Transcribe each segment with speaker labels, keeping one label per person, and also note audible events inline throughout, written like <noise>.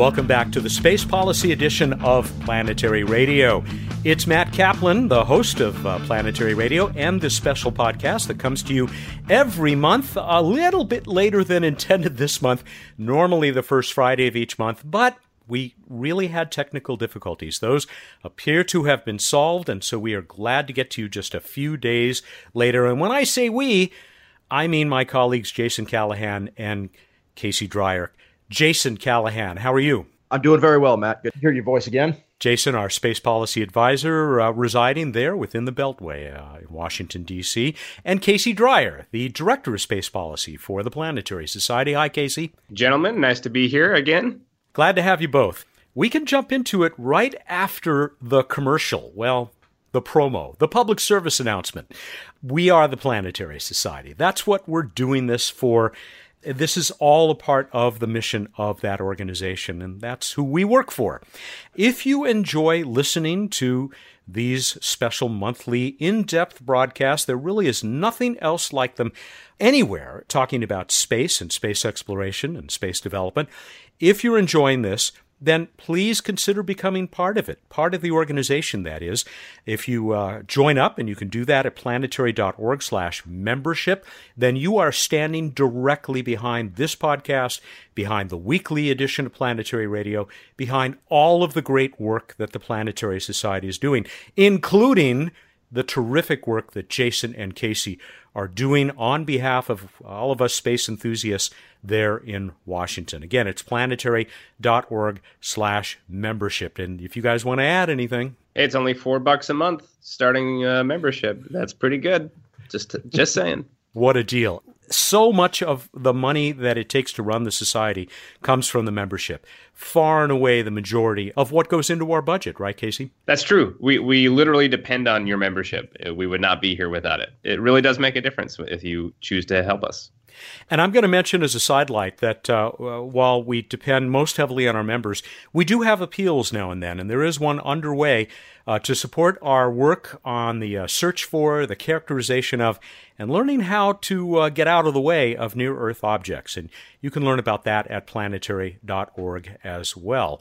Speaker 1: Welcome back to the Space Policy edition of Planetary Radio. It's Matt Kaplan, the host of uh, Planetary Radio and this special podcast that comes to you every month, a little bit later than intended this month, normally the first Friday of each month, but we really had technical difficulties. Those appear to have been solved, and so we are glad to get to you just a few days later. And when I say we, I mean my colleagues Jason Callahan and Casey Dreyer. Jason Callahan, how are you?
Speaker 2: I'm doing very well, Matt. Good to hear your voice again.
Speaker 1: Jason, our space policy advisor, uh, residing there within the Beltway uh, in Washington, D.C., and Casey Dreyer, the director of space policy for the Planetary Society. Hi, Casey.
Speaker 3: Gentlemen, nice to be here again.
Speaker 1: Glad to have you both. We can jump into it right after the commercial. Well, the promo, the public service announcement. We are the Planetary Society. That's what we're doing this for this is all a part of the mission of that organization, and that's who we work for. If you enjoy listening to these special monthly in depth broadcasts, there really is nothing else like them anywhere talking about space and space exploration and space development. If you're enjoying this, then please consider becoming part of it, part of the organization, that is. If you uh, join up, and you can do that at planetary.org slash membership, then you are standing directly behind this podcast, behind the weekly edition of Planetary Radio, behind all of the great work that the Planetary Society is doing, including the terrific work that Jason and Casey are doing on behalf of all of us space enthusiasts there in Washington. Again, it's planetary.org slash membership. And if you guys want to add anything.
Speaker 3: It's only four bucks a month starting uh, membership. That's pretty good. Just, just saying.
Speaker 1: What a deal so much of the money that it takes to run the society comes from the membership. Far and away the majority of what goes into our budget, right, Casey?
Speaker 3: That's true. We we literally depend on your membership. We would not be here without it. It really does make a difference if you choose to help us.
Speaker 1: And I'm going to mention as a sidelight that uh, while we depend most heavily on our members, we do have appeals now and then, and there is one underway uh, to support our work on the uh, search for, the characterization of, and learning how to uh, get out of the way of near Earth objects. And you can learn about that at planetary.org as well.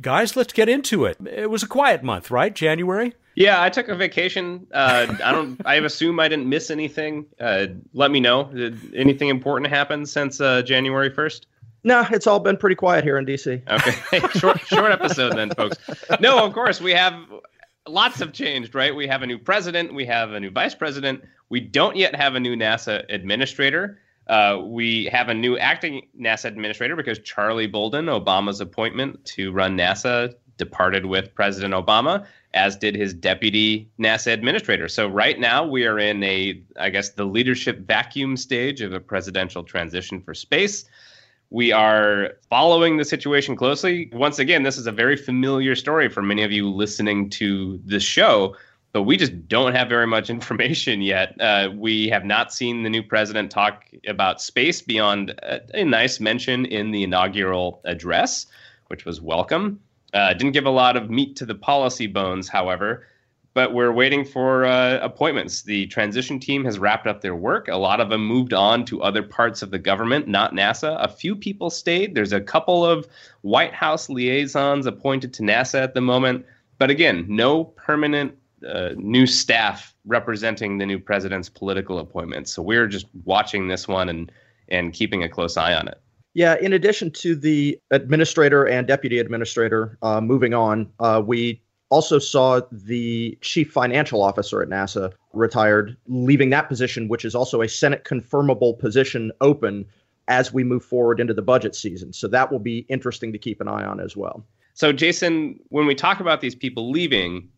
Speaker 1: Guys, let's get into it. It was a quiet month, right? January?
Speaker 3: Yeah, I took a vacation. Uh, I don't. I assume I didn't miss anything. Uh, let me know. Did anything important happen since uh, January first?
Speaker 2: No, it's all been pretty quiet here in DC.
Speaker 3: Okay, <laughs> short short episode then, folks. No, of course we have lots have changed, right? We have a new president, we have a new vice president. We don't yet have a new NASA administrator. Uh, we have a new acting NASA administrator because Charlie Bolden, Obama's appointment to run NASA, departed with President Obama, as did his deputy NASA administrator. So right now we are in a, I guess, the leadership vacuum stage of a presidential transition for space. We are following the situation closely. Once again, this is a very familiar story for many of you listening to this show, but we just don't have very much <laughs> information yet. Uh, we have not seen the new president talk about space beyond a, a nice mention in the inaugural address, which was welcome. Uh, didn't give a lot of meat to the policy bones, however but we're waiting for uh, appointments. The transition team has wrapped up their work. A lot of them moved on to other parts of the government, not NASA. A few people stayed. There's a couple of White House liaisons appointed to NASA at the moment. But again, no permanent uh, new staff representing the new president's political appointments. So we're just watching this one and and keeping a close eye on it.
Speaker 2: Yeah, in addition to the administrator and deputy administrator uh, moving on, uh, we also saw the chief financial officer at NASA retired, leaving that position, which is also a Senate confirmable position, open as we move forward into the budget season. So that will be interesting to keep an eye on as well.
Speaker 3: So, Jason, when we talk about these people leaving,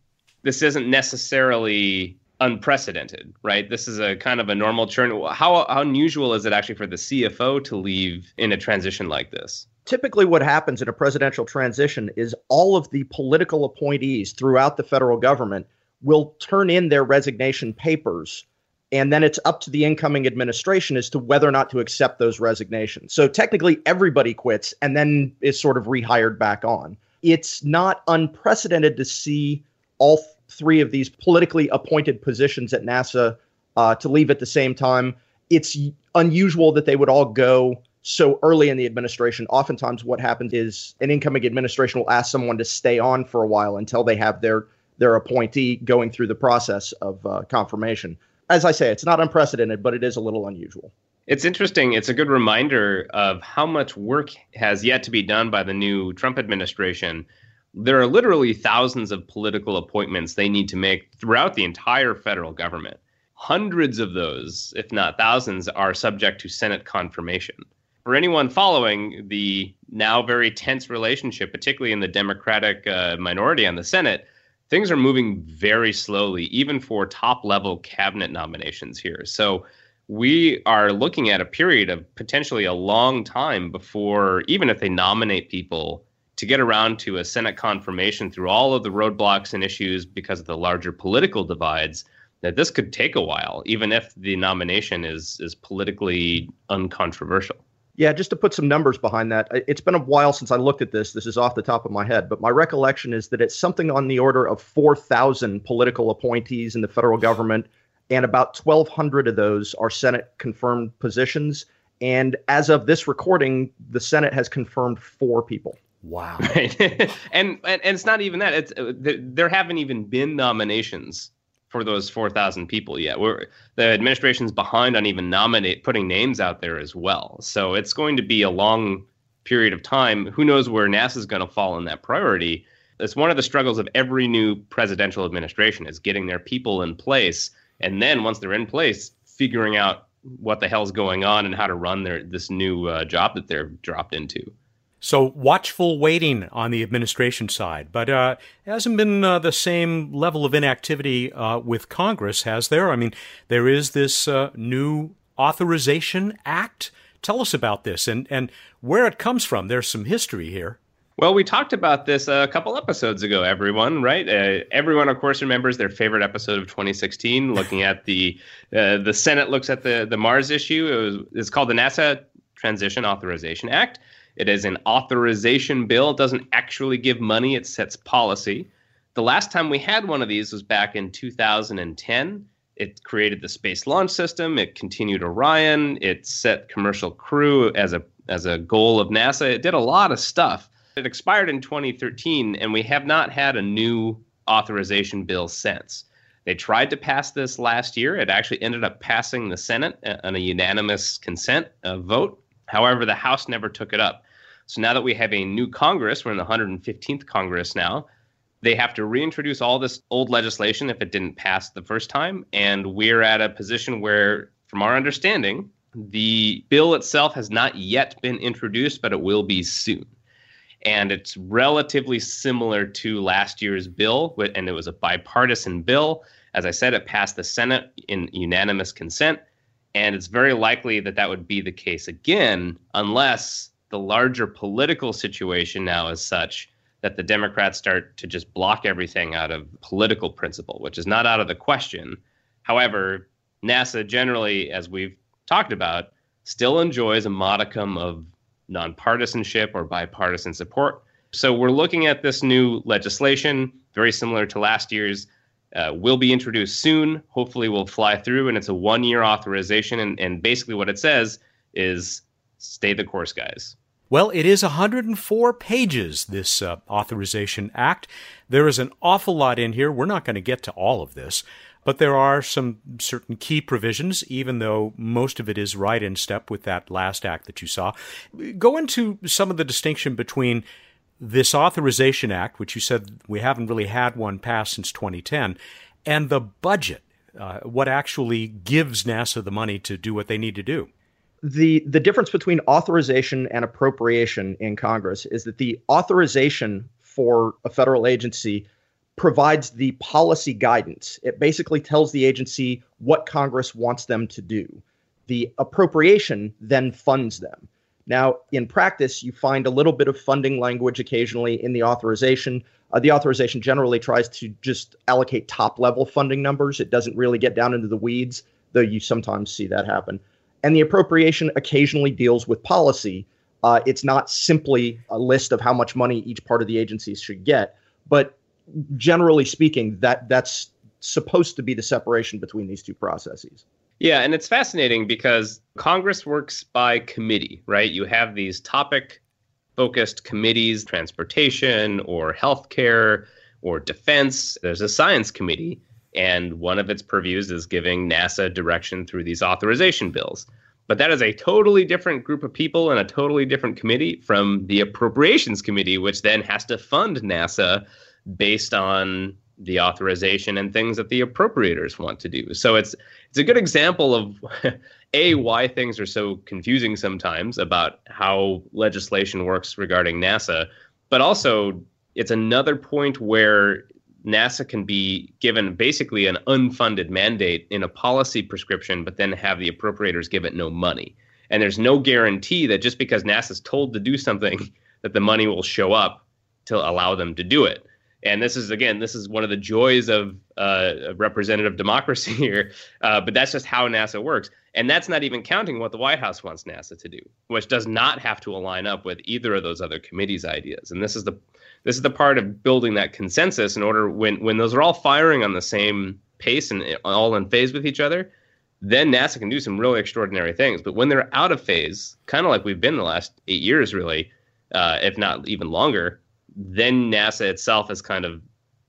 Speaker 3: this isn't necessarily unprecedented, right? This is a kind of a normal churn. How, how unusual is it actually for the CFO to leave in a transition like this?
Speaker 2: typically what happens in a presidential transition is all of the political appointees throughout the federal government will turn in their resignation papers and then it's up to the incoming administration as to whether or not to accept those resignations. So technically everybody quits and then is sort of rehired back on. It's not unprecedented to see all three of these politically appointed positions at NASA uh, to leave at the same time. It's unusual that they would all go so early in the administration. Oftentimes, what happens is an incoming administration will ask someone to stay on for a while until they have their their appointee going through the process of uh, confirmation. As I say, it's not unprecedented, but it is a little unusual.
Speaker 3: It's interesting. It's a good reminder of how much work has yet to be done by the new Trump administration. There are literally thousands of political appointments they need to make throughout the entire federal government. Hundreds of those, if not thousands, are subject to Senate confirmation. For anyone following the now very tense relationship, particularly in the Democratic uh, minority on the Senate, things are moving very slowly, even for top level cabinet nominations here. So we are looking at a period of potentially a long time before, even if they nominate people, to get around to a Senate confirmation through all of the roadblocks and issues because of the larger political divides, that this could take a while, even if the nomination is is politically uncontroversial.
Speaker 2: Yeah, just to put some numbers behind that, it's been a while since I looked at this. This is off the top of my head, but my recollection is that it's something on the order of 4,000 political appointees in the federal government and about 1,200 of those are Senate confirmed positions. And as of this recording, the Senate has confirmed four people.
Speaker 1: Wow. <laughs>
Speaker 3: Right. <laughs> and, and, and it's not even that. It's uh, there haven't even been nominations for those 4,000 people yet. We're, the administration's behind on even nominate putting names out there as well. So it's going to be a long period of time. Who knows where NASA's going to fall in that priority? It's one of the struggles of every new presidential administration is getting their people in place and then once they're in place, figuring out what the hell's going on and how to run their this new uh, job that they're dropped into.
Speaker 1: So watchful waiting on the administration side, but uh, hasn't been uh, the same level of inactivity uh, with Congress, has there? I mean, there is this uh, new authorization act. Tell us about this and and where it comes from. There's some history here.
Speaker 3: Well, we talked about this a couple episodes ago, everyone, right? Uh, everyone, of course, remembers their favorite episode of 2016, <laughs> looking at the uh, the Senate looks at the the Mars issue. It was, it's called the NASA Transition Authorization Act. It is an authorization bill. It doesn't actually give money; it sets policy. The last time we had one of these was back in 2010. It created the Space Launch System. It continued Orion. It set commercial crew as a as a goal of NASA. It did a lot of stuff it expired in 2013, and we have not had a new authorization bill since. They tried to pass this last year. It actually ended up passing the Senate on a unanimous consent uh, vote. However, the House never took it up. So now that we have a new Congress, we're in the 115th Congress now, they have to reintroduce all this old legislation if it didn't pass the first time. And we're at a position where, from our understanding, the bill itself has not yet been introduced, but it will be soon and it's relatively similar to last year's bill, and it was a bipartisan bill. As I said, it passed the Senate in unanimous consent, and it's very likely that that would be the case again, unless the larger political situation now is such that the Democrats start to just block everything out of political principle, which is not out of the question. However, NASA generally, as we've talked about, still enjoys a modicum of nonpartisanship or bipartisan support. So we're looking at this new legislation, very similar to last year's. Uh, will be introduced soon. Hopefully, will fly through, and it's a one-year authorization. And, and basically, what it says is, "Stay the course, guys."
Speaker 1: Well, it is 104 pages, this uh, Authorization Act. There is an awful lot in here. We're not going to get to all of this. But there are some certain key provisions, even though most of it is right in step with that last act that you saw. Go into some of the distinction between this Authorization Act, which you said we haven't really had one passed since 2010, and the budget, uh, what actually gives NASA the money to do what they need to do.
Speaker 2: The, the difference between authorization and appropriation in Congress is that the authorization for a federal agency provides the policy guidance. It basically tells the agency what Congress wants them to do. The appropriation then funds them. Now, in practice, you find a little bit of funding language occasionally in the authorization. Uh, the authorization generally tries to just allocate top level funding numbers. It doesn't really get down into the weeds, though you sometimes see that happen. And the appropriation occasionally deals with policy. Uh, it's not simply a list of how much money each part of the agency should get, but generally speaking, that that's supposed to be the separation between these two processes.
Speaker 3: Yeah, and it's fascinating because Congress works by committee, right? You have these topic focused committees, transportation or healthcare or defense. There's a science committee, and one of its purviews is giving NASA direction through these authorization bills. But that is a totally different group of people and a totally different committee from the appropriations committee, which then has to fund NASA based on the authorization and things that the appropriators want to do. So it's it's a good example of <laughs> a why things are so confusing sometimes about how legislation works regarding NASA, but also it's another point where NASA can be given basically an unfunded mandate in a policy prescription, but then have the appropriators give it no money. And there's no guarantee that just because NASA's told to do something, <laughs> that the money will show up to allow them to do it. And this is again, this is one of the joys of uh, representative democracy <laughs> here. Uh, but that's just how NASA works, and that's not even counting what the White House wants NASA to do, which does not have to align up with either of those other committees' ideas. And this is the this is the part of building that consensus in order when when those are all firing on the same pace and all in phase with each other. Then NASA can do some really extraordinary things. But when they're out of phase, kind of like we've been the last eight years, really, uh, if not even longer, then NASA itself is kind of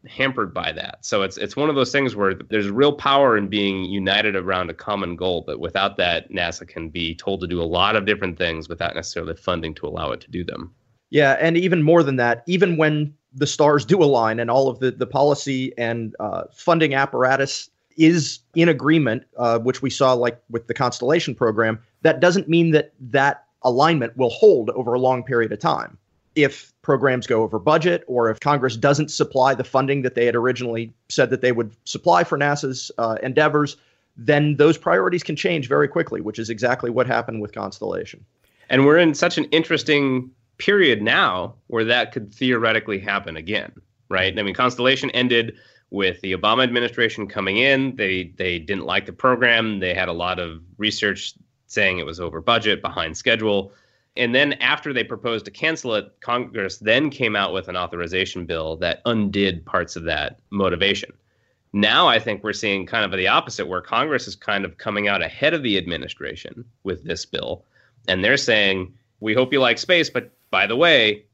Speaker 3: hampered by that. So it's it's one of those things where there's real power in being united around a common goal, but without that, NASA can be told to do a lot of different things without necessarily funding to allow it to do them.
Speaker 2: Yeah, and even more than that, even when the stars do align and all of the the policy and uh, funding apparatus is in agreement, uh, which we saw like with the Constellation program, that doesn't mean that that alignment will hold over a long period of time if programs go over budget or if Congress doesn't supply the funding that they had originally said that they would supply for NASA's uh, endeavors, then those priorities can change very quickly, which is exactly what happened with Constellation.
Speaker 3: And we're in such an interesting period now where that could theoretically happen again, right? I mean, Constellation ended with the Obama administration coming in. They they didn't like the program. They had a lot of research saying it was over budget, behind schedule. And then after they proposed to cancel it, Congress then came out with an authorization bill that undid parts of that motivation. Now I think we're seeing kind of the opposite, where Congress is kind of coming out ahead of the administration with this bill. And they're saying, we hope you like space, but by the way,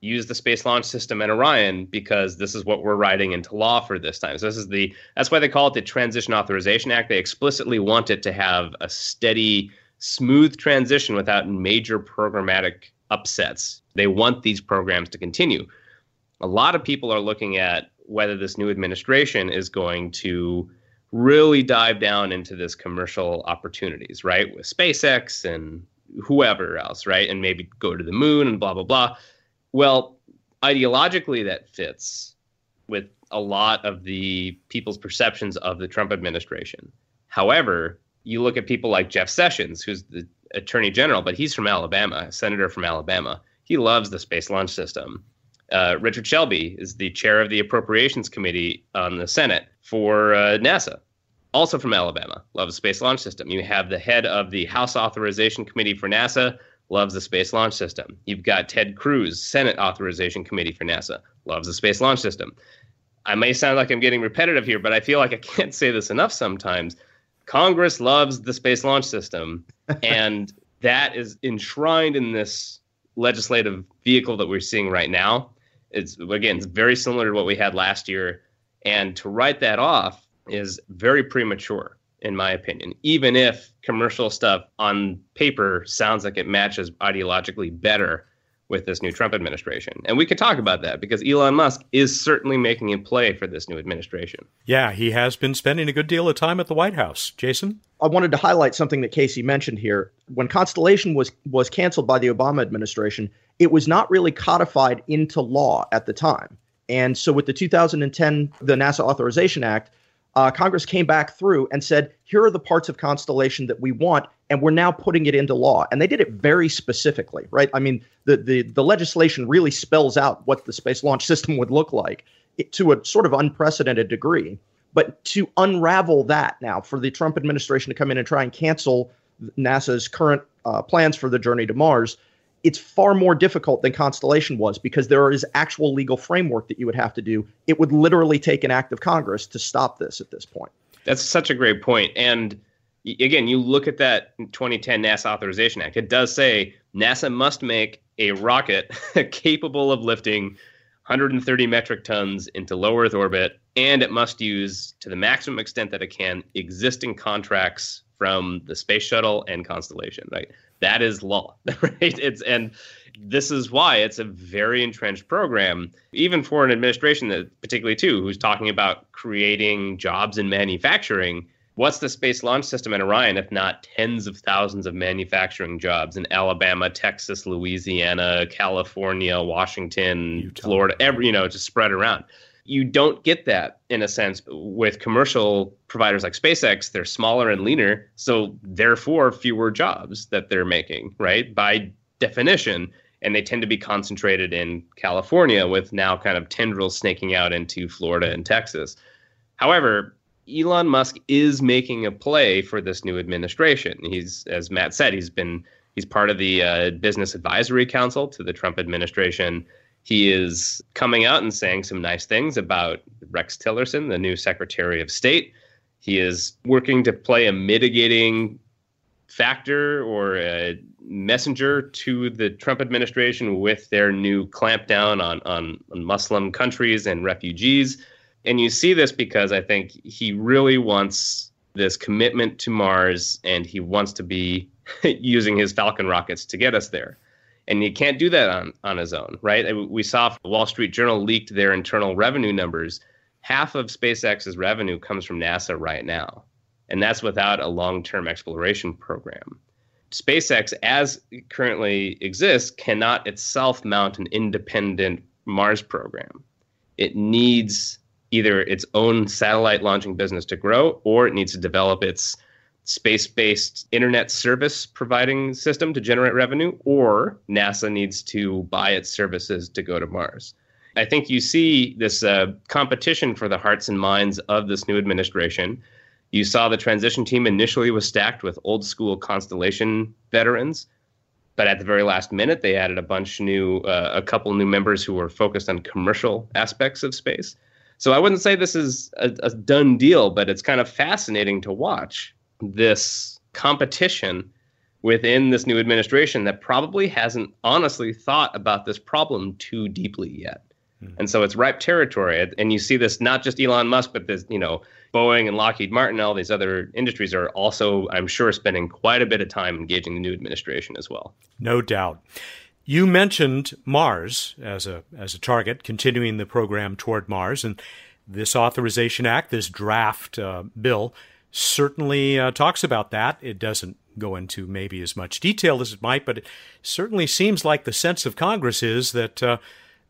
Speaker 3: use the Space Launch System and Orion because this is what we're writing into law for this time. So this is the that's why they call it the Transition Authorization Act. They explicitly want it to have a steady smooth transition without major programmatic upsets. They want these programs to continue. A lot of people are looking at whether this new administration is going to really dive down into this commercial opportunities, right? With SpaceX and whoever else, right? And maybe go to the moon and blah, blah, blah. Well, ideologically, that fits with a lot of the people's perceptions of the Trump administration. However, you look at people like Jeff Sessions, who's the attorney general, but he's from Alabama, senator from Alabama. He loves the Space Launch System. Uh, Richard Shelby is the chair of the Appropriations Committee on the Senate for uh, NASA, also from Alabama, loves the Space Launch System. You have the head of the House Authorization Committee for NASA, loves the Space Launch System. You've got Ted Cruz, Senate Authorization Committee for NASA, loves the Space Launch System. I may sound like I'm getting repetitive here, but I feel like I can't say this enough sometimes. Congress loves the space launch system, <laughs> and that is enshrined in this legislative vehicle that we're seeing right now. It's again, it's very similar to what we had last year, and to write that off is very premature, in my opinion. Even if commercial stuff on paper sounds like it matches ideologically better with this new Trump administration. And we could talk about that because Elon Musk is certainly making a play for this new administration.
Speaker 1: Yeah, he has been spending a good deal of time at the White House. Jason?
Speaker 2: I wanted to highlight something that Casey mentioned here. When Constellation was was canceled by the Obama administration, it was not really codified into law at the time. And so with the 2010 the NASA Authorization Act, uh, Congress came back through and said, here are the parts of Constellation that we want, and we're now putting it into law. And they did it very specifically, right? I mean, the the, the legislation really spells out what the space launch system would look like to a sort of unprecedented degree. But to unravel that now, for the Trump administration to come in and try and cancel NASA's current uh, plans for the journey to Mars, it's far more difficult than Constellation was because there is actual legal framework that you would have to do. It would literally take an act of Congress to stop this at this point.
Speaker 3: That's such a great point. And again, you look at that 2010 NASA Authorization Act, it does say NASA must make a rocket <laughs> capable of lifting 130 metric tons into low Earth orbit, and it must use, to the maximum extent that it can, existing contracts from the space shuttle and constellation. Right, that is law. <laughs> Right, it's and this is why it's a very entrenched program, even for an administration that, particularly too, who's talking about creating jobs in manufacturing what's the space launch system in Orion if not tens of thousands of manufacturing jobs in Alabama, Texas, Louisiana, California, Washington, Utah. Florida, every you know, just spread around. You don't get that in a sense with commercial providers like SpaceX. They're smaller and leaner, so therefore fewer jobs that they're making, right? By definition, and they tend to be concentrated in California with now kind of tendrils snaking out into Florida and Texas. However, Elon Musk is making a play for this new administration. He's, as Matt said, he's been he's part of the uh, business advisory council to the Trump administration. He is coming out and saying some nice things about Rex Tillerson, the new Secretary of State. He is working to play a mitigating factor or a messenger to the Trump administration with their new clampdown on, on, on Muslim countries and refugees and you see this because I think he really wants this commitment to Mars and he wants to be <laughs> using his Falcon rockets to get us there. And he can't do that on, on his own, right? We saw Wall Street Journal leaked their internal revenue numbers. Half of SpaceX's revenue comes from NASA right now. And that's without a long term exploration program. SpaceX, as currently exists, cannot itself mount an independent Mars program. It needs either its own satellite launching business to grow or it needs to develop its space based internet service providing system to generate revenue, or NASA needs to buy its services to go to Mars. I think you see this uh, competition for the hearts and minds of this new administration. You saw the transition team initially was stacked with old school Constellation veterans, but at the very last minute, they added a bunch new, uh, a couple new members who were focused on commercial aspects of space. So I wouldn't say this is a, a done deal, but it's kind of fascinating to watch this competition within this new administration that probably hasn't honestly thought about this problem too deeply yet. Mm-hmm. And so it's ripe territory. And you see this not just Elon Musk, but this, you know, Boeing and Lockheed Martin, all these other industries are also, I'm sure, spending quite a bit of time engaging the new administration as well.
Speaker 1: No doubt. You mentioned Mars as a as a target, continuing the program toward Mars, and this Authorization Act, this draft uh, bill, certainly uh, talks about that. It doesn't go into maybe as much detail as it might, but it certainly seems like the sense of Congress is that uh,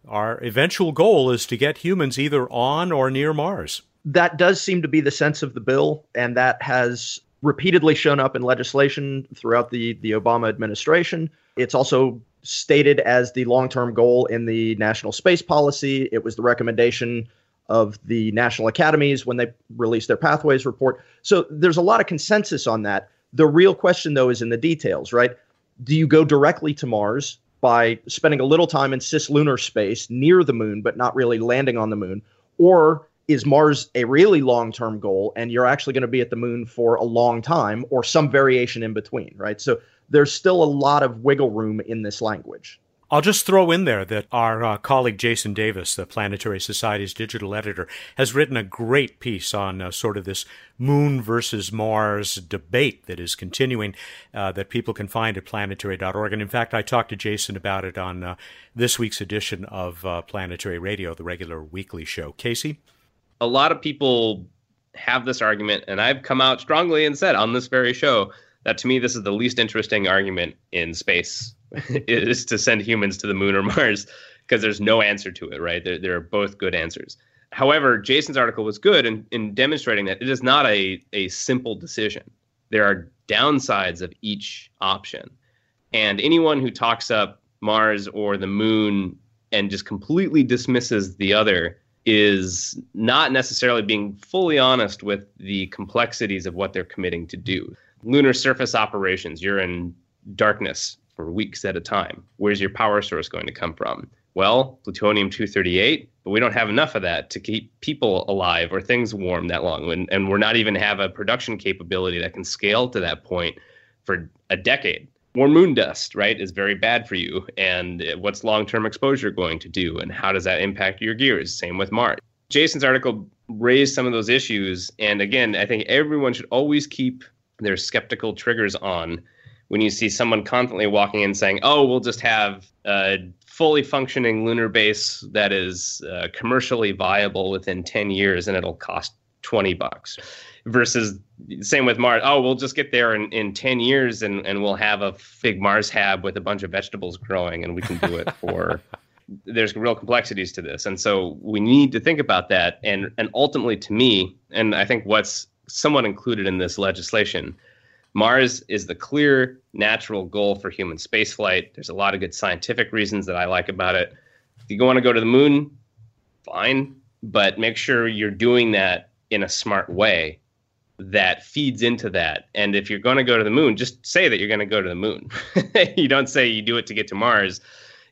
Speaker 1: our eventual goal is to get humans either on or near Mars.
Speaker 2: That does seem to be the sense of the bill, and that has repeatedly shown up in legislation throughout the, the Obama administration. It's also stated as the long term goal in the national space policy. It was the recommendation of the national academies when they released their pathways report. So there's a lot of consensus on that. The real question, though, is in the details, right? Do you go directly to Mars by spending a little time in cislunar space near the moon, but not really landing on the moon? Or is Mars a really long term goal and you're actually going to be at the moon for a long time or some variation in between, right? So there's still a lot of wiggle room in this language.
Speaker 1: I'll just throw in there that our uh, colleague Jason Davis, the Planetary Society's digital editor, has written a great piece on uh, sort of this moon versus Mars debate that is continuing uh, that people can find at planetary.org. And in fact, I talked to Jason about it on uh, this week's edition of uh, Planetary Radio, the regular weekly show. Casey?
Speaker 3: A lot of people have this argument, and I've come out strongly and said on this very show that to me this is the least interesting argument in space <laughs> is to send humans to the moon or Mars because there's no answer to it, right? There, there are both good answers. However, Jason's article was good in, in demonstrating that it is not a, a simple decision. There are downsides of each option. And anyone who talks up Mars or the moon and just completely dismisses the other is not necessarily being fully honest with the complexities of what they're committing to do lunar surface operations, you're in darkness for weeks at a time. Where's your power source going to come from? Well, plutonium 238, but we don't have enough of that to keep people alive or things warm that long. And, and we're not even have a production capability that can scale to that point for a decade. More moon dust, right, is very bad for you. And what's long term exposure going to do? And how does that impact your gears? Same with Mars. Jason's article raised some of those issues. And again, I think everyone should always keep their skeptical triggers on when you see someone constantly walking in saying, "Oh, we'll just have a fully functioning lunar base that is uh, commercially viable within 10 years and it'll cost 20 bucks." Versus same with Mars. Oh, we'll just get there in, in 10 years and, and we'll have a big Mars hab with a bunch of vegetables growing and we can do it for <laughs> there's real complexities to this. And so we need to think about that. And and ultimately to me, and I think what's somewhat included in this legislation Mars is the clear natural goal for human spaceflight. There's a lot of good scientific reasons that I like about it. If you want to go to the moon, fine, but make sure you're doing that in a smart way that feeds into that. And if you're going to go to the moon, just say that you're going to go to the moon. <laughs> you don't say you do it to get to Mars.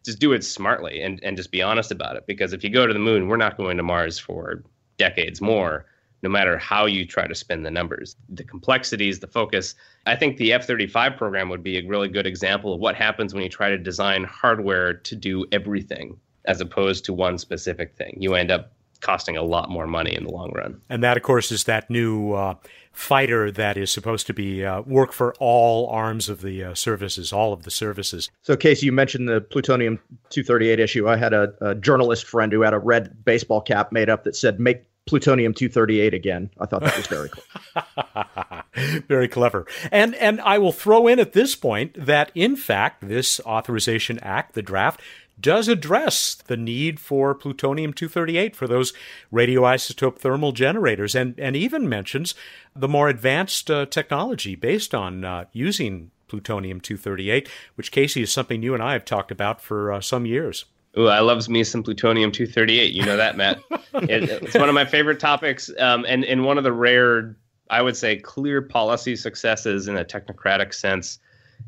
Speaker 3: Just do it smartly and, and just be honest about it. Because if you go to the moon, we're not going to Mars for decades more no matter how you try to spin the numbers. The complexities, the focus. I think the F 35 program would be a really good example of what happens when you try to design hardware to do everything as opposed to one specific thing. You end up costing a lot more money in the long run.
Speaker 1: And that, of course, is that new uh, fighter that is supposed to be uh, work for all arms of the uh, services, all of the services.
Speaker 2: So, Casey, you mentioned the plutonium 238 issue. I had a, a journalist friend who had a red baseball cap made up that said "Make plutonium 238 again. I thought that was very
Speaker 1: cool. <laughs> very clever. And and I will throw in at this point that in fact this authorization act, the draft does address the need for plutonium 238 for those radioisotope thermal generators and and even mentions the more advanced uh, technology based on uh, using plutonium 238 which Casey is something you and I have talked about for uh, some years.
Speaker 3: Ooh, I loves me some plutonium 238. You know that, Matt. <laughs> it, it's one of my favorite topics, um, and and one of the rare, I would say, clear policy successes in a technocratic sense.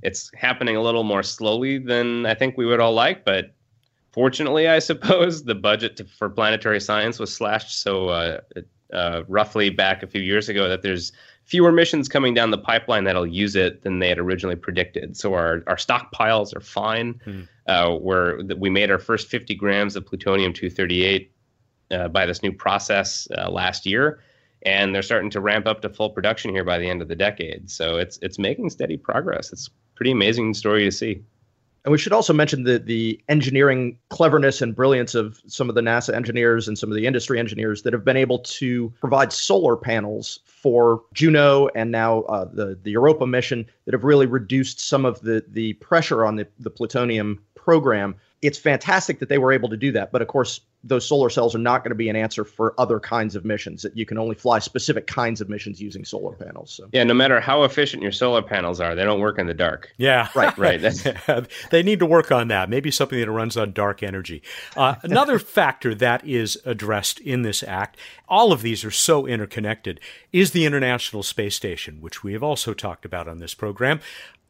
Speaker 3: It's happening a little more slowly than I think we would all like, but fortunately, I suppose the budget to, for planetary science was slashed so uh, uh, roughly back a few years ago that there's fewer missions coming down the pipeline that'll use it than they had originally predicted. So our, our stockpiles are fine. Hmm. Uh, where we made our first 50 grams of plutonium 238 uh, by this new process uh, last year, and they're starting to ramp up to full production here by the end of the decade. So it's it's making steady progress. It's pretty amazing story to see.
Speaker 2: And we should also mention the the engineering cleverness and brilliance of some of the NASA engineers and some of the industry engineers that have been able to provide solar panels for Juno and now uh, the the Europa mission that have really reduced some of the the pressure on the the plutonium program it's fantastic that they were able to do that. But of course, those solar cells are not going to be an answer for other kinds of missions. That you can only fly specific kinds of missions using solar panels. So.
Speaker 3: Yeah, no matter how efficient your solar panels are, they don't work in the dark.
Speaker 1: Yeah, <laughs>
Speaker 2: right,
Speaker 3: right. <laughs>
Speaker 1: they need to work on that. Maybe something that runs on dark energy. Uh, another <laughs> factor that is addressed in this act, all of these are so interconnected, is the International Space Station, which we have also talked about on this program.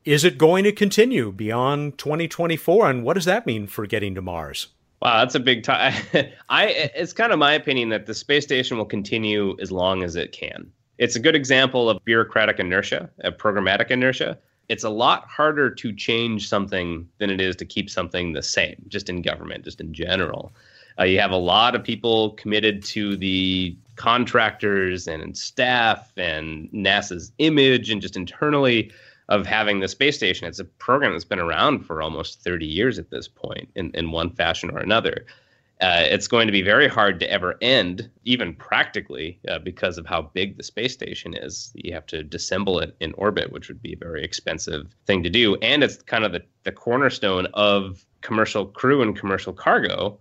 Speaker 1: Is it going to continue beyond 2024? And what does that mean for getting to Mars?
Speaker 3: Wow, that's a big time. <laughs> I it's kind of my opinion that the space station will continue as long as it can. It's a good example of bureaucratic inertia, of programmatic inertia. It's a lot harder to change something than it is to keep something the same, just in government, just in general. Uh, you have a lot of people committed to the contractors and staff and NASA's image and just internally of having the space station. It's a program that's been around for almost 30 years at this point in, in one fashion or another. Uh, it's going to be very hard to ever end, even practically, uh, because of how big the space station is. You have to disassemble it in orbit, which would be a very expensive thing to do. And it's kind of the, the cornerstone of commercial crew and commercial cargo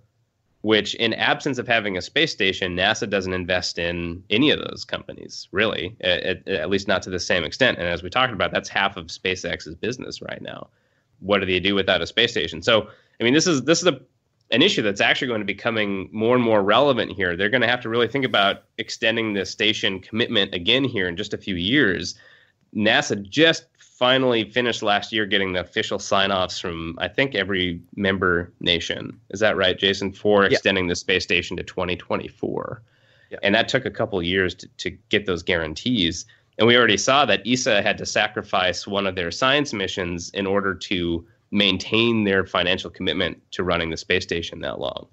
Speaker 3: which in absence of having a space station nasa doesn't invest in any of those companies really at, at, least not to the same extent. And as we talked about that's half of spacex's business right now. What do they do without a space station? So i mean this is this is a, an issue that's actually going to be becoming more and more relevant here. They're going to have to really think about extending the station commitment again here in just a few years nasa just finally finished last year getting the official sign offs from, I think, every member nation. Is that right, Jason? For yeah. extending the space station to 2024. Yeah. And that took a couple years to, to get those guarantees. And we already saw that ESA had to sacrifice one of their science missions in order to maintain their financial commitment to running the space station that long.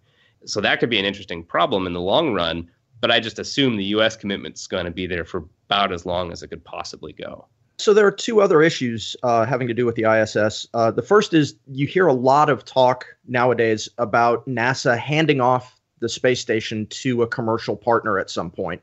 Speaker 3: So that could be an interesting problem in the long run. But I just assume the U.S. commitment's going to be there for about as long as it could possibly go.
Speaker 2: So there are two other issues uh, having to do with the ISS. Uh, the first is you hear a lot of talk nowadays about NASA handing off the space station to a commercial partner at some point.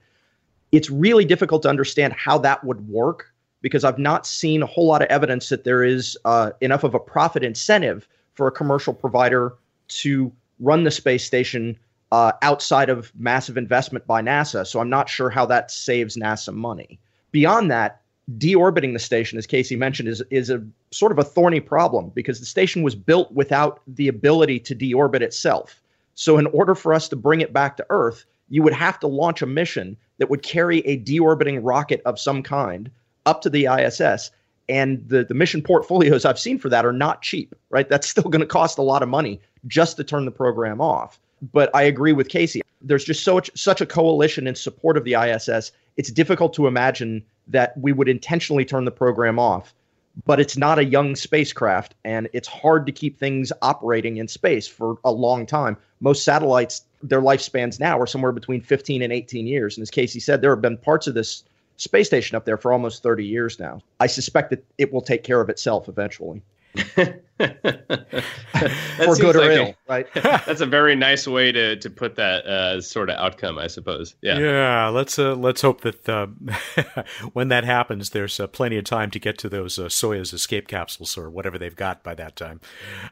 Speaker 2: It's really difficult to understand how that would work because I've not seen a whole lot of evidence that there is uh, enough of a profit incentive for a commercial provider to run the space station uh, outside of massive investment by NASA. So I'm not sure how that saves NASA money. Beyond that, deorbiting the station, as Casey mentioned, is is a sort of a thorny problem because the station was built without the ability to deorbit itself. So in order for us to bring it back to Earth, you would have to launch a mission that would carry a deorbiting rocket of some kind up to the ISS. And the, the mission portfolios I've seen for that are not cheap, right? That's <laughs> still going to cost a lot of money just to turn the program off. But I agree with Casey. There's just so much, such a coalition in support of the ISS. It's difficult to imagine that we would intentionally turn the program off. But it's not a young spacecraft, and it's hard to keep things operating in space for a long time. Most satellites, their lifespans now are somewhere between 15 and 18 years. And as Casey said, there have been parts of this space station up there for almost 30 years now. I suspect that it will take care of itself eventually. For
Speaker 3: good or like ill, a, right? <laughs> that's a very nice way to to put that uh, sort of outcome, I suppose. Yeah,
Speaker 1: yeah. Let's uh, let's hope that uh, <laughs> when that happens, there's uh, plenty of time to get to those uh, Soyuz escape capsules or whatever they've got by that time.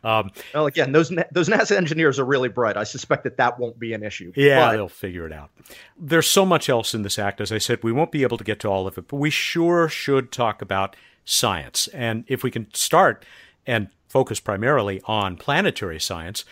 Speaker 2: Um, well, again, those those NASA engineers are really bright. I suspect that that won't be an issue.
Speaker 1: Yeah, but... they'll figure it out. There's so much else in this act. As I said, we won't be able to get to all of it, but we sure should talk about science. And if we can start and focus primarily on planetary science.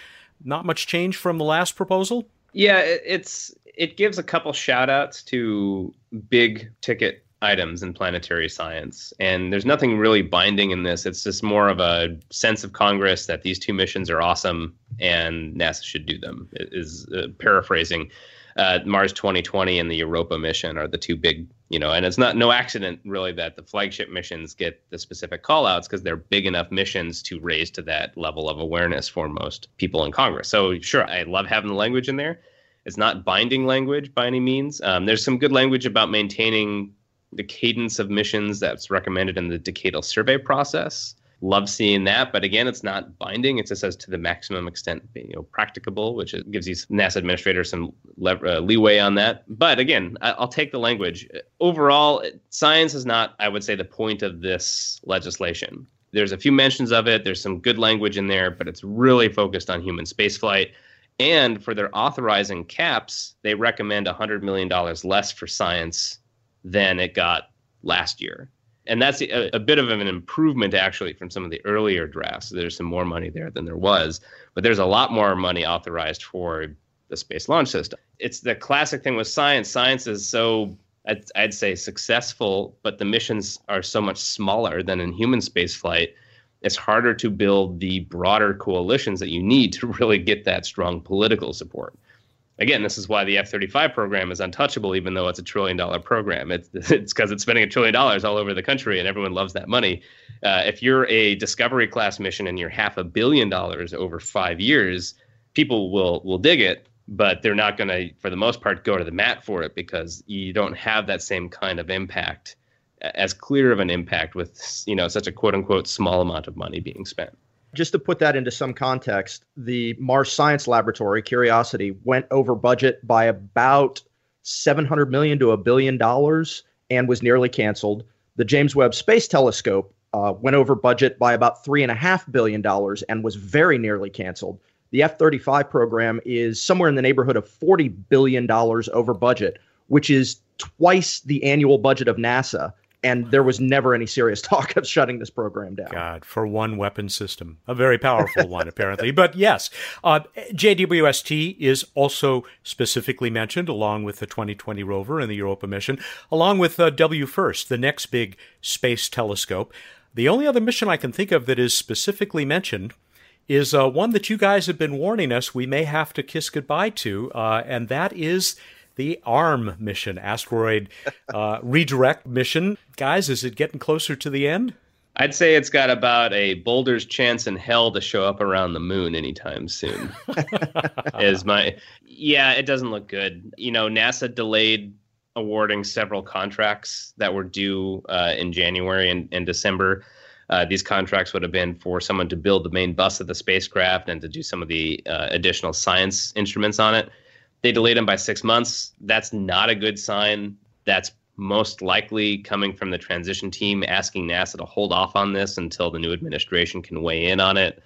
Speaker 1: Not much change from the last proposal?
Speaker 3: Yeah, it's it gives a couple shout outs to big ticket items in planetary science. And there's nothing really binding in this. It's just more of a sense of Congress that these two missions are awesome and NASA should do them, is uh, paraphrasing uh, Mars 2020 and the Europa mission are the two big, you know, and it's not no accident really that the flagship missions get the specific call outs because they're big enough missions to raise to that level of awareness for most people in Congress. So sure, I love having the language in there. It's not binding language by any means. Um, there's some good language about maintaining the cadence of missions that's recommended in the decadal survey process love seeing that. But again, it's not binding. It just says to the maximum extent you know practicable, which gives these NASA administrators some le- uh, leeway on that. But again, I- I'll take the language. Overall, science is not, I would say, the point of this legislation. There's a few mentions of it. There's some good language in there, but it's really focused on human spaceflight. And for their authorizing caps, they recommend $100 million less for science than it got last year and that's a, a, bit of an improvement actually from some of the earlier drafts. There's some more money there than there was, but there's a lot more money authorized for the Space Launch System. It's the classic thing with science. Science is so I'd, I'd say successful, but the missions are so much smaller than in human spaceflight. It's harder to build the broader coalitions that you need to <laughs> really get that strong political support again, this is why the F 35 program is untouchable, even though it's a trillion dollar program. It's <laughs> because it's spending a trillion dollars all over the country and everyone loves that money. Uh, if you're a Discovery class mission and you're half a billion dollars over five years, people will, will dig it, but they're not going to, for the most part, go to the mat for it because you don't have that same kind of impact, as clear of an impact with you know such a quote unquote small amount of money being spent
Speaker 2: just to put that into some context, the Mars Science Laboratory, Curiosity, went over budget by about 700 million to a billion dollars and was nearly canceled. The James Webb Space Telescope uh, went over budget by about three and a half billion dollars and was very nearly canceled. The F 35 program is somewhere in the neighborhood of $40 billion over budget, which is twice the annual budget of NASA and there was never any serious <laughs> talk of shutting this program down.
Speaker 1: God, for one weapon system, a very powerful one, apparently. But yes, uh, JWST is also specifically mentioned, along with the 2020 rover and the Europa mission, along with uh, WFIRST, the next big space telescope. The only other mission I can think of that is specifically mentioned is uh, one that you guys have been warning us we may have to kiss goodbye to, uh, and that is the ARM mission, asteroid uh, <laughs> redirect mission. Guys, is it getting closer to the end?
Speaker 3: I'd say it's got about a boulder's chance in hell to show up around the moon anytime soon. <laughs> is my yeah, it doesn't look good. You know, NASA delayed awarding several contracts that were due uh, in January and, and December. Uh, these contracts would have been for someone to build the main bus of the spacecraft and to do some of the uh, additional science instruments on it. They delayed them by six months. That's not a good sign. That's most likely coming from the transition team asking NASA to hold off on this until the new administration can weigh in on it.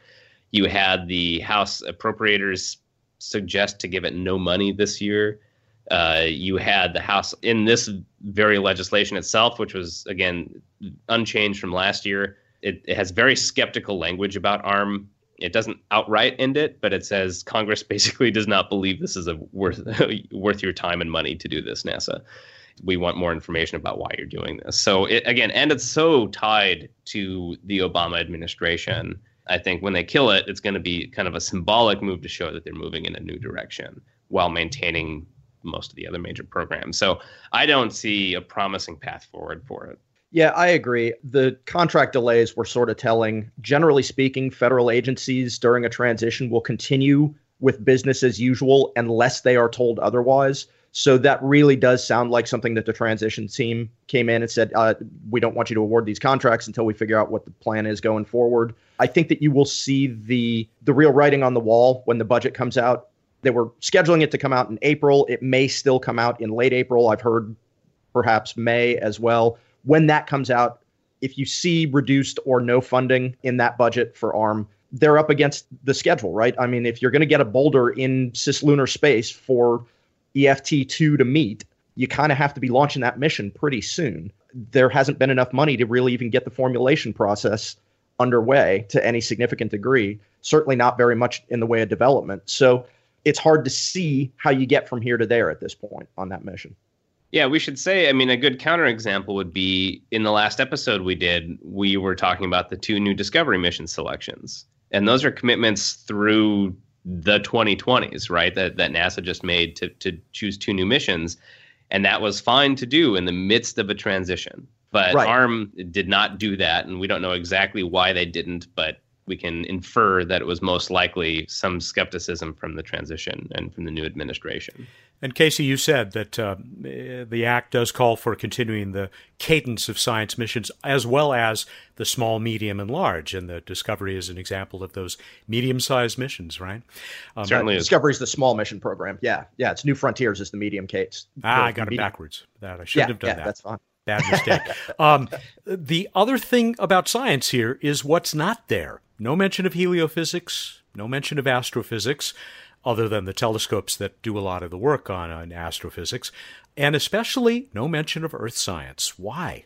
Speaker 3: You had the House appropriators suggest to give it no money this year. Uh, you had the House in this very legislation itself, which was again unchanged from last year. It, it has very skeptical language about ARM. It doesn't outright end it, but it says Congress <laughs> basically does not believe this is a worth <laughs> worth your time and money to do this, NASA we want more information about why you're doing this. So it, again, and it's so tied to the Obama administration. I think when they kill it, it's going to be kind of a symbolic move to show that they're moving in a new direction while maintaining most of the other major programs. So I don't see a promising path forward for it.
Speaker 2: Yeah, I agree. The contract delays were sort of telling. Generally speaking, federal agencies during a transition will continue with business as usual unless they are told otherwise. So that really does sound like something that the transition team came in and said, uh, we don't want you to award these contracts until we figure out what the plan is going forward. I think that you will see the the real writing on the wall when the budget comes out. They were scheduling it to come out in April. It may still come out in late April. I've heard perhaps May as well. When that comes out, if you see reduced or no funding in that budget for ARM, they're up against the schedule, right? I mean, if you're going to get a boulder in cislunar space for EFT2 to meet, you kind of have to be launching that mission pretty soon. There hasn't been enough money to really even get the formulation process underway to any significant degree, certainly not very much in the way of development. So it's hard to see how you get from here to there at this point on that mission.
Speaker 3: Yeah, we should say, I mean, a good counterexample would be in the last episode we did, we were talking about the two new Discovery mission selections. And those are commitments through the 2020s, right? That that NASA just made to to choose two new missions, and that was fine to do in the midst of a transition. But right. ARM did not do that, and we don't know exactly why they didn't, but we can infer that it was most likely some skepticism from the transition and from the new administration.
Speaker 1: And Casey, you said that uh, the Act does call for continuing the cadence of science missions as well as the small, medium, and large. And the Discovery is an example of those medium sized missions, right?
Speaker 3: Um, Certainly
Speaker 2: is. Discovery is the small mission program. Yeah. Yeah. It's New Frontiers is the medium case.
Speaker 1: Ah, I got it backwards. That I shouldn't
Speaker 2: yeah,
Speaker 1: have done
Speaker 2: yeah,
Speaker 1: that.
Speaker 2: That's fine.
Speaker 1: Bad mistake. <laughs> um, the other thing about science here is what's not there. No mention of heliophysics, no mention of astrophysics other than the telescopes that do a lot of the work on, on astrophysics, and especially no mention of earth science. Why?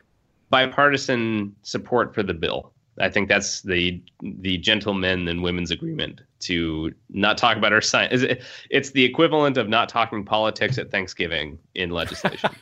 Speaker 3: Bipartisan support for the bill. I think that's the the gentlemen and women's agreement to not talk about our science. It's the equivalent of not talking politics at Thanksgiving in legislation. <laughs>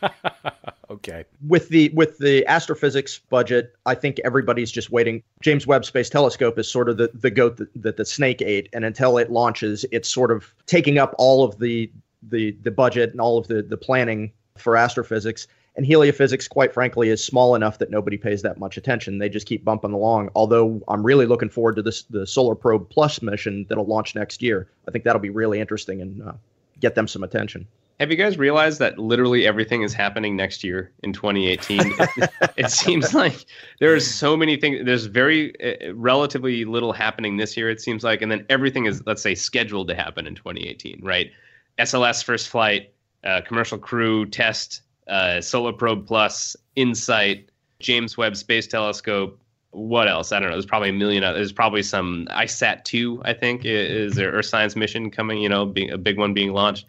Speaker 1: okay.
Speaker 2: With the with the astrophysics budget, I think everybody's just waiting. James Webb Space Telescope is sort of the, the goat that, that the snake ate, and until it launches, it's sort of taking up all of the the the budget and all of the the planning for astrophysics. And heliophysics, quite frankly, is small enough that nobody pays that much attention. They just keep bumping along. Although I'm really looking forward to this the Solar Probe Plus mission that'll launch next year. I think that'll be really interesting and uh, get them some attention.
Speaker 3: Have you guys realized that literally everything is happening next year in 2018? it, <laughs> it, seems like there's so many things. There's very uh, relatively little happening this year. It seems like, and then everything is, let's say, scheduled to happen in 2018. Right? SLS first flight, uh, commercial crew test, uh, Solar Probe Plus, InSight, James Webb Space Telescope. What else? I don't know. There's probably a million. There's probably some ICESat two. I think is there Earth Science mission coming. You know, being a big one being launched.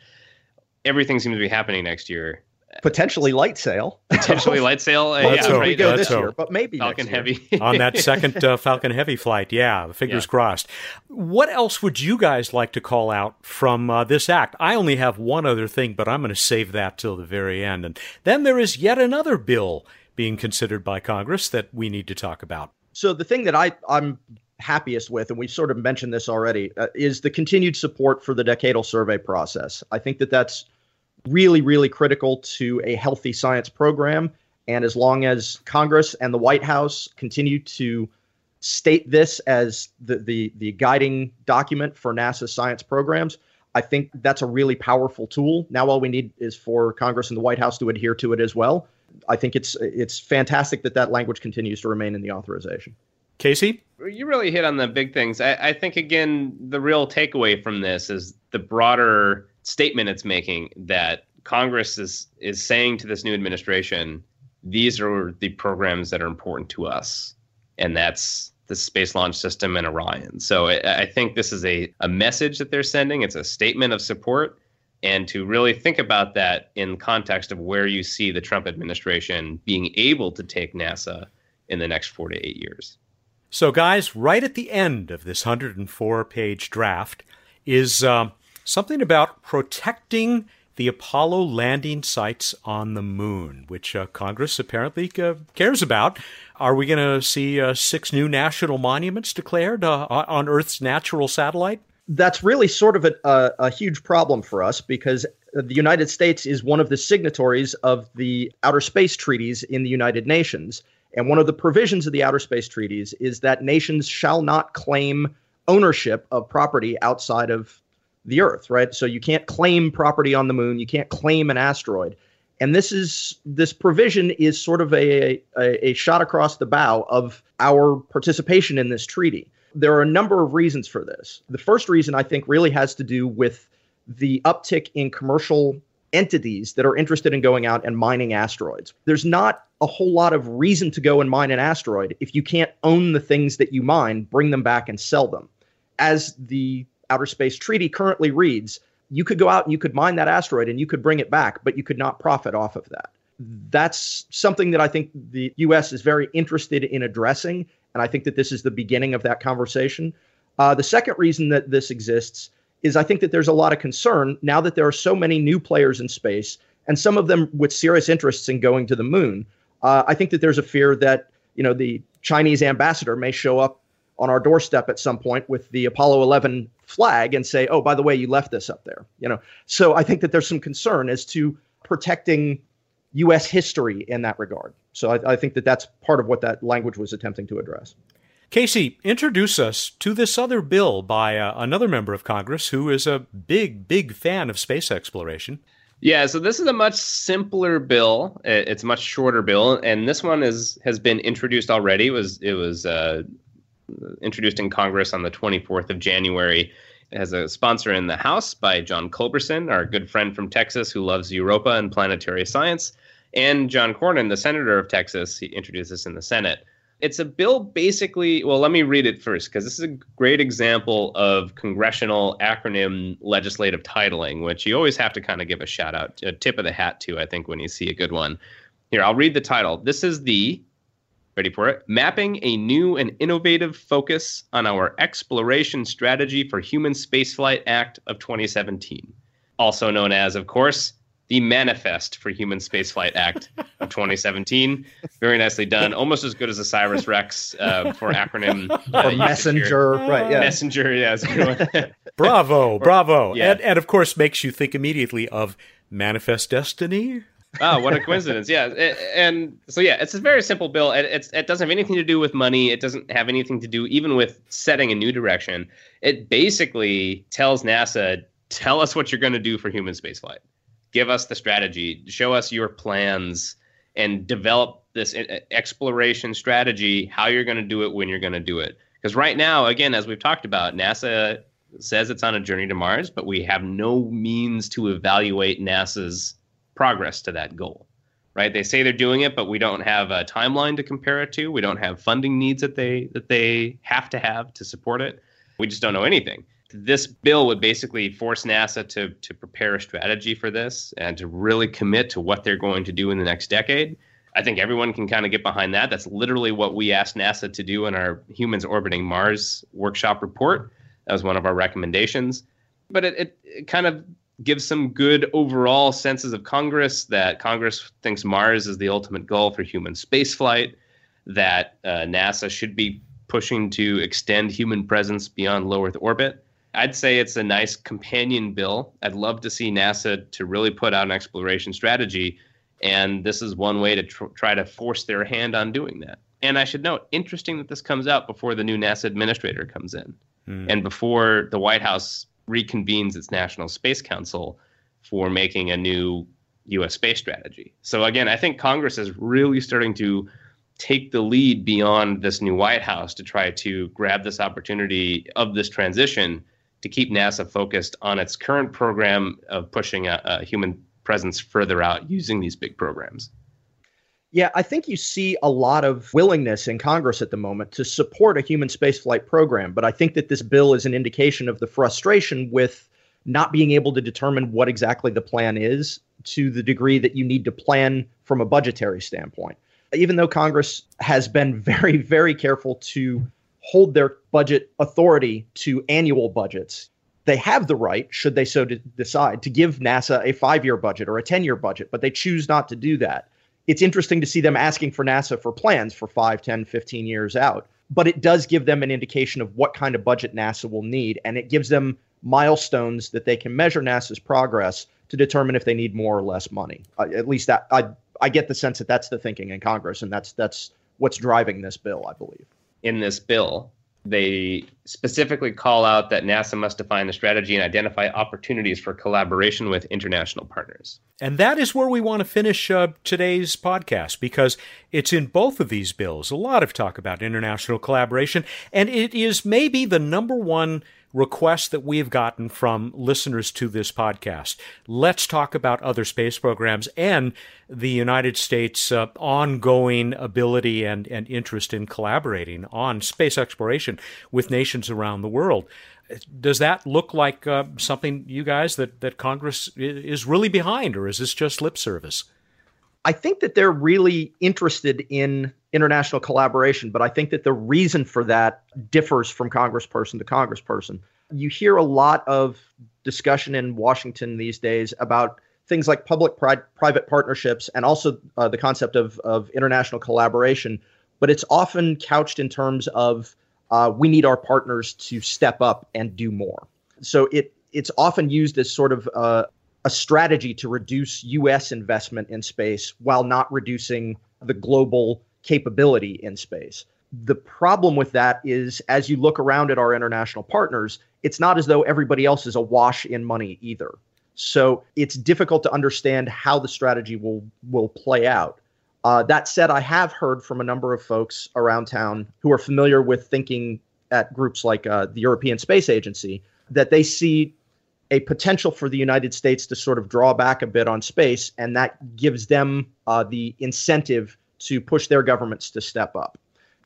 Speaker 3: Everything seems to be happening next year
Speaker 2: potentially LightSail.
Speaker 3: Potentially light sail. <laughs> Uh,
Speaker 1: yeah,
Speaker 2: hope
Speaker 1: right.
Speaker 2: we go
Speaker 1: Let's
Speaker 2: this
Speaker 1: hope.
Speaker 2: year, but maybe
Speaker 3: Falcon Heavy <laughs>
Speaker 1: on that second uh, Falcon Heavy flight. Yeah, fingers yeah. crossed. What else would you guys like to call out from uh, this act? I only have one other thing, but I'm going to save that till the very end. And then there is yet another bill being considered by Congress that we need to talk about.
Speaker 2: So the thing that I I'm happiest with, and we've sort of mentioned this already, uh, is the continued support for the decadal survey process. I think that that's really, really critical to a healthy science program. And as long as Congress and the White House continue to state this as the, the, the guiding document for NASA science programs, I think that's a really powerful tool. Now, all we need is for Congress and the White House to adhere to it as well. I think it's it's fantastic that that language continues to remain in the authorization.
Speaker 1: Casey,
Speaker 3: you really hit on the big things. I, I think again, the real takeaway from this is the broader statement it's making that Congress is is saying to this new administration, these are the programs that are important to us, and that's the Space Launch System and Orion. So I, I think this is a, a message that they're sending. It's a statement of support, and to really think about that in context of where you see the Trump administration being able to take NASA in the next four to eight years.
Speaker 1: So, guys, right at the end of this 104 page draft is uh, something about protecting the Apollo landing sites on the moon, which uh, Congress apparently uh, cares about. Are we going to see uh, six new national monuments declared uh, on Earth's natural satellite?
Speaker 2: That's really sort of a, a, a huge problem for us because the United States is one of the signatories of the outer space treaties in the United Nations. And one of the provisions of the outer space treaties is that nations shall not claim ownership of property outside of the Earth, right? So you can't claim property on the moon, you can't claim an asteroid. And this is this provision is sort of a, a, a shot across the bow of our participation in this treaty. There are a number of reasons for this. The first reason I think really has to do with the uptick in commercial entities that are interested in going out and mining asteroids. There's not a whole lot of reason to go and mine an asteroid if you can't own the things that you mine, bring them back and sell them. As the Outer Space Treaty currently reads, you could go out and you could mine that asteroid and you could bring it back, but you could not profit off of that. That's something that I think the US is very interested in addressing. And I think that this is the beginning of that conversation. Uh, the second reason that this exists is I think that there's a lot of concern now that there are so many new players in space and some of them with serious interests in going to the moon. Uh, I think that there's a fear that you know the Chinese ambassador may show up on our doorstep at some point with the Apollo 11 flag and say, "Oh, by the way, you left this up there." You know, so I think that there's some concern as to protecting U.S. history in that regard. So I, I think that that's part of what that language was attempting to address.
Speaker 1: Casey, introduce us to this other bill by uh, another member of Congress who is a big, big fan of space exploration.
Speaker 3: Yeah, so this is a much simpler bill. It's a much shorter bill, and this one is has been introduced already. It was it was uh, introduced in Congress on the 24th of January. It has a sponsor in the House by John Culberson, our good friend from Texas who loves Europa and planetary science, and John Cornyn, the senator of Texas. He introduced this in the Senate. It's a bill basically, well, let me read it first because this is a great example of congressional acronym legislative titling, which you always have to kind of give a shout out, a tip of the hat to, I think, when you see a good one. Here, I'll read the title. This is the ready for it? Mapping a new and innovative focus on our Exploration Strategy for Human Spaceflight Act of 2017, also known as, of course, the Manifest for Human Spaceflight Act of 2017. Very nicely done. Almost as good as OSIRIS REx uh, for acronym.
Speaker 2: Uh, or messenger, right? Yeah.
Speaker 3: Messenger, yes. <laughs>
Speaker 1: bravo, bravo. Yeah. And, and of course, makes you think immediately of Manifest Destiny
Speaker 3: oh, what a coincidence! Yeah, it, and so yeah, it's a very simple bill. It, it doesn't have anything to do with money. It doesn't have anything to do even with setting a new direction. It basically tells NASA, tell us what you're going to do for human spaceflight. Give us the strategy. Show us your plans and develop this uh, exploration strategy. How you're going to do it, when you're going to do it. Because right now, again, as we've talked about, NASA says it's on a journey to Mars, but we have no means to evaluate NASA's progress to that goal right? They say they're doing it but we don't have a timeline to compare it to. We don't have funding needs that they that they have to have to support it. We just don't know anything. This bill would basically force nasa to to prepare a strategy for this and to really commit to what they're going to do in the next decade. I think everyone can kind of get behind that. That's literally what we asked nasa to do in our humans orbiting mars workshop report. That was one of our recommendations. But it, it, it kind of gives some good overall senses of Congress that Congress thinks Mars is the ultimate goal for human spaceflight. that uh, NASA should be pushing to extend human presence beyond low Earth orbit. I'd say it's a nice companion bill. I'd love to see NASA to really put out an exploration strategy, and this is one way to tr- try to force their hand on doing that. And I should note, interesting that this comes out before the new NASA administrator comes in, mm. and before the White House reconvenes its National Space Council for making a new U.S. space strategy. So again, I think Congress is really starting to take the lead beyond this new White House to try to grab this opportunity of this transition to keep NASA focused on its current program of pushing a, a human presence further out using these big programs.
Speaker 2: Yeah, I think you see a lot of willingness in Congress at the moment to support a human spaceflight program, but I think that this bill is an indication of the frustration with not being able to determine what exactly the plan is to the degree that you need to plan from a budgetary standpoint. Even though Congress has been <laughs> very, very careful to hold their budget authority to annual budgets, they have the right, should they so decide, to give NASA a five year budget or a 10 year budget, but they choose not to do that. It's interesting to see them asking for NASA for plans for 5, 10, 15 years out, but it does give them an indication of what kind of budget NASA will need, and it gives them milestones that they can measure NASA's progress to determine if they need more or less money. Uh, at least that I I get the sense that that's the thinking in Congress, and that's that's what's driving this bill, I believe.
Speaker 3: In this bill, they specifically call out that NASA must define the strategy and identify opportunities for collaboration with international partners.
Speaker 1: And that is where we want to finish uh, today's podcast because it's in both of these bills a lot of talk about international collaboration, and it is maybe the number one requests that we've gotten from listeners to this podcast. Let's talk about other space programs and the United States' uh, ongoing ability and, and interest in collaborating on space exploration with nations around the world. Does that look like uh, something, you guys, that, that Congress is really behind, or is this just lip service?
Speaker 2: I think that they're really interested in international collaboration, but I think that the reason for that differs from congressperson to congressperson. You hear a lot of discussion in Washington these days about things like public private partnerships and also uh, the concept of, of international collaboration, but it's often couched in terms of uh, we need our partners to step up and do more. So it it's often used as sort of uh, a strategy to reduce U.S. investment in space while not reducing the global capability in space. The problem with that is, as you look around at our international partners, it's not as though everybody else is awash in money either. So it's difficult to understand how the strategy will will play out. Uh, that said, I have heard from a number of folks around town who are familiar with thinking at groups like uh, the European Space Agency that they see a potential for the United States to sort of draw back a bit on space, and that gives them uh, the incentive to push their governments to step up.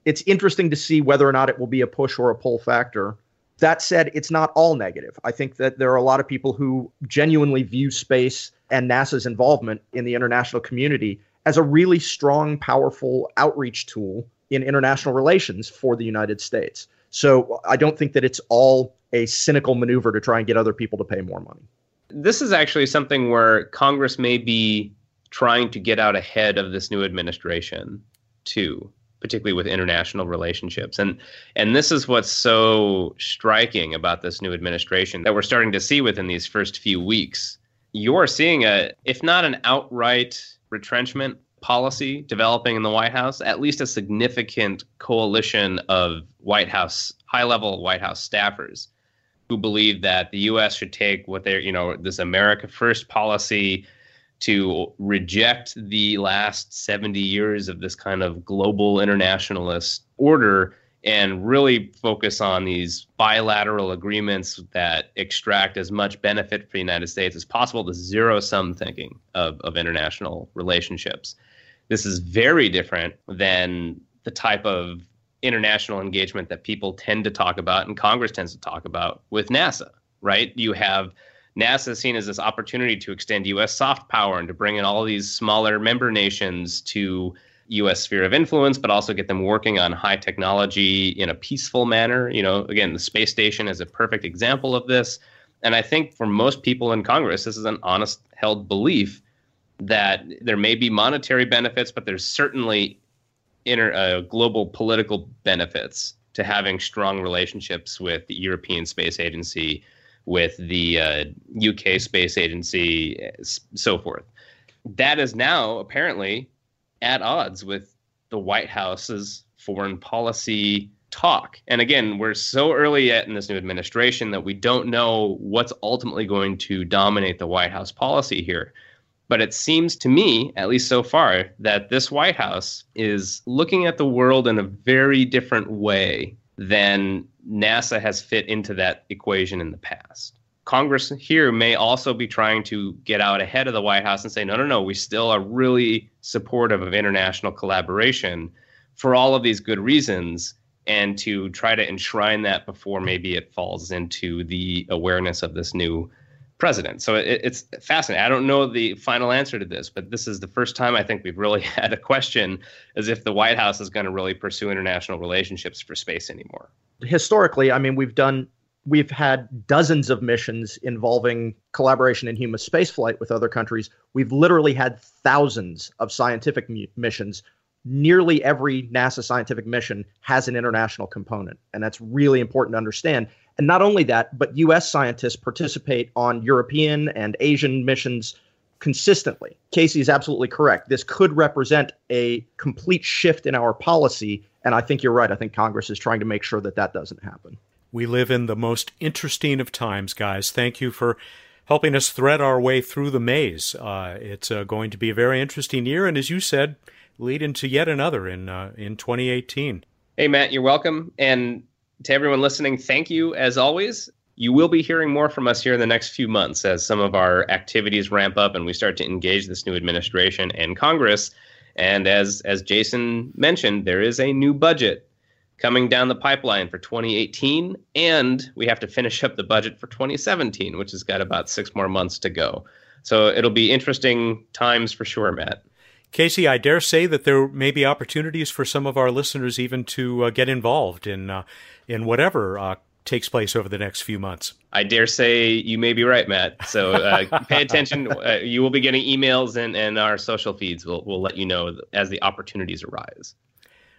Speaker 2: It's interesting to see whether or not it will be a push or a pull factor. That said, it's not all negative. I think that there are a lot of people who genuinely view space and NASA's involvement in the international community as a really strong, powerful outreach tool in international relations for the United States. So I don't think that it's all a cynical maneuver to try and get other people to pay more money.
Speaker 3: This is actually something where Congress may be trying to get out ahead of this new administration too particularly with international relationships and and this is what's so striking about this new administration that we're starting to see within these first few weeks you're seeing a if not an outright retrenchment policy developing in the White House, at least a significant coalition of White House high level White House staffers who believe that the U.S. should take what they're, you know, this America First policy to reject the last 70 years of this kind of global internationalist order and really focus on these bilateral agreements that extract as much benefit for the United States as possible, the zero sum thinking of, of international relationships. This is very different than the type of international engagement that people tend to talk about and Congress tends to talk about with NASA, right? You have NASA seen as this opportunity to extend U.S. soft power and to bring in all these smaller member nations to U.S. sphere of influence, but also get them working on high technology in a peaceful manner. You know, again, the space station is a perfect example of this. And I think for most people in Congress, this is an honest held belief that there may be monetary benefits, but there's certainly inter, uh, global political benefits to having strong relationships with the European Space Agency, with the uh, UK Space Agency, so forth. That is now apparently at odds with the White House's foreign policy talk. And again, we're so early yet in this new administration that we don't know what's ultimately going to dominate the White House policy here. But it seems to me, at least so far, that this White House is looking at the world in a very different way than NASA has fit into that equation in the past. Congress here may also be trying to get out ahead of the White House and say, no, no, no, we still are really supportive of international collaboration for all of these good reasons and to try to enshrine that before maybe it falls into the awareness of this new president. So it, it's fascinating. I don't know the final answer to this, but this is the first time I think we've really <laughs> had a question as if the White House is going to really pursue international relationships for space anymore.
Speaker 2: Historically, I mean, we've done we've had dozens of missions involving collaboration in human spaceflight with other countries. We've literally had thousands of scientific missions nearly every NASA scientific mission has an international component. And that's really important to understand. And not only that, but US scientists participate on European and Asian missions consistently. Casey is absolutely correct. This could represent a complete shift in our policy. And I think you're right. I think Congress is trying to make sure that that doesn't happen.
Speaker 1: We live in the most interesting of times, guys. Thank you for helping us thread our way through the maze. Uh, it's uh, going to be a very interesting year. And as you said, lead into yet another in uh, in 2018.
Speaker 3: Hey Mat, you're welcome, and to everyone listening, thank you as always. You will be hearing more from us here in the next few months as some of our activities ramp up and we start to engage this new administration and Congress. And as as Jason mentioned, there is a new budget coming down the pipeline for 2018, and we have to finish up the budget for 2017, which has got about six more months to go. So it'll be interesting times for sure, Mat.
Speaker 1: Casey, I dare say that there may be opportunities for some of our listeners even to uh, get involved in uh, in whatever uh, takes place over the next few months.
Speaker 3: I dare say you may be right, Mat. So uh, <laughs> pay attention. Uh, you will be getting emails, and, and our social feeds will will let you know as the opportunities arise.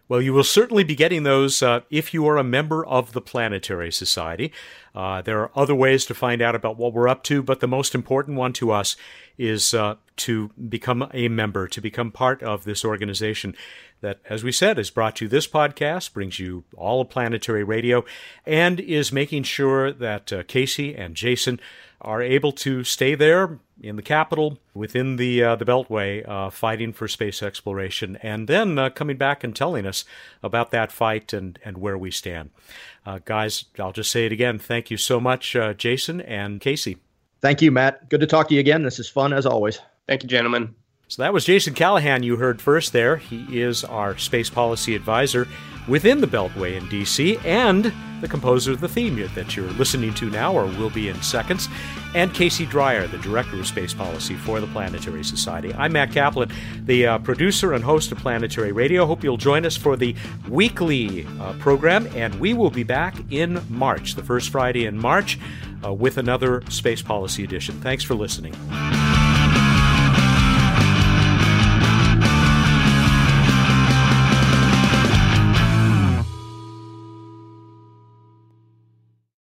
Speaker 1: Well, you will certainly be getting those uh, if you are a member of the Planetary Society. Uh, there are other ways to find out about what we're up to, but the most important one to us is uh, to become a member, to become part of this organization that, as we said, has brought you this podcast, brings you all of planetary radio, and is making sure that uh, Casey and Jason are able to stay there in the capital, within the uh, the Beltway, uh, fighting for space exploration, and then uh, coming back and telling us about that fight and and where we stand. Uh, guys, I'll just say it again. Thank you so much, uh, Jason and Casey.
Speaker 2: Thank you, Mat. Good to talk to you again. This is fun as always.
Speaker 3: Thank you, gentlemen.
Speaker 1: So that was Jason Callahan you heard first there. He is our space policy advisor within the Beltway in DC and the composer of the theme that you're listening to now or will be in seconds, and Casey Dreyer, the director of space policy for the Planetary Society. I'm Mat Kaplan, the uh, producer and host of Planetary Radio. Hope you'll join us for the weekly uh, program, and we will be back in March, the first Friday in March, uh, with another space policy edition. Thanks for listening.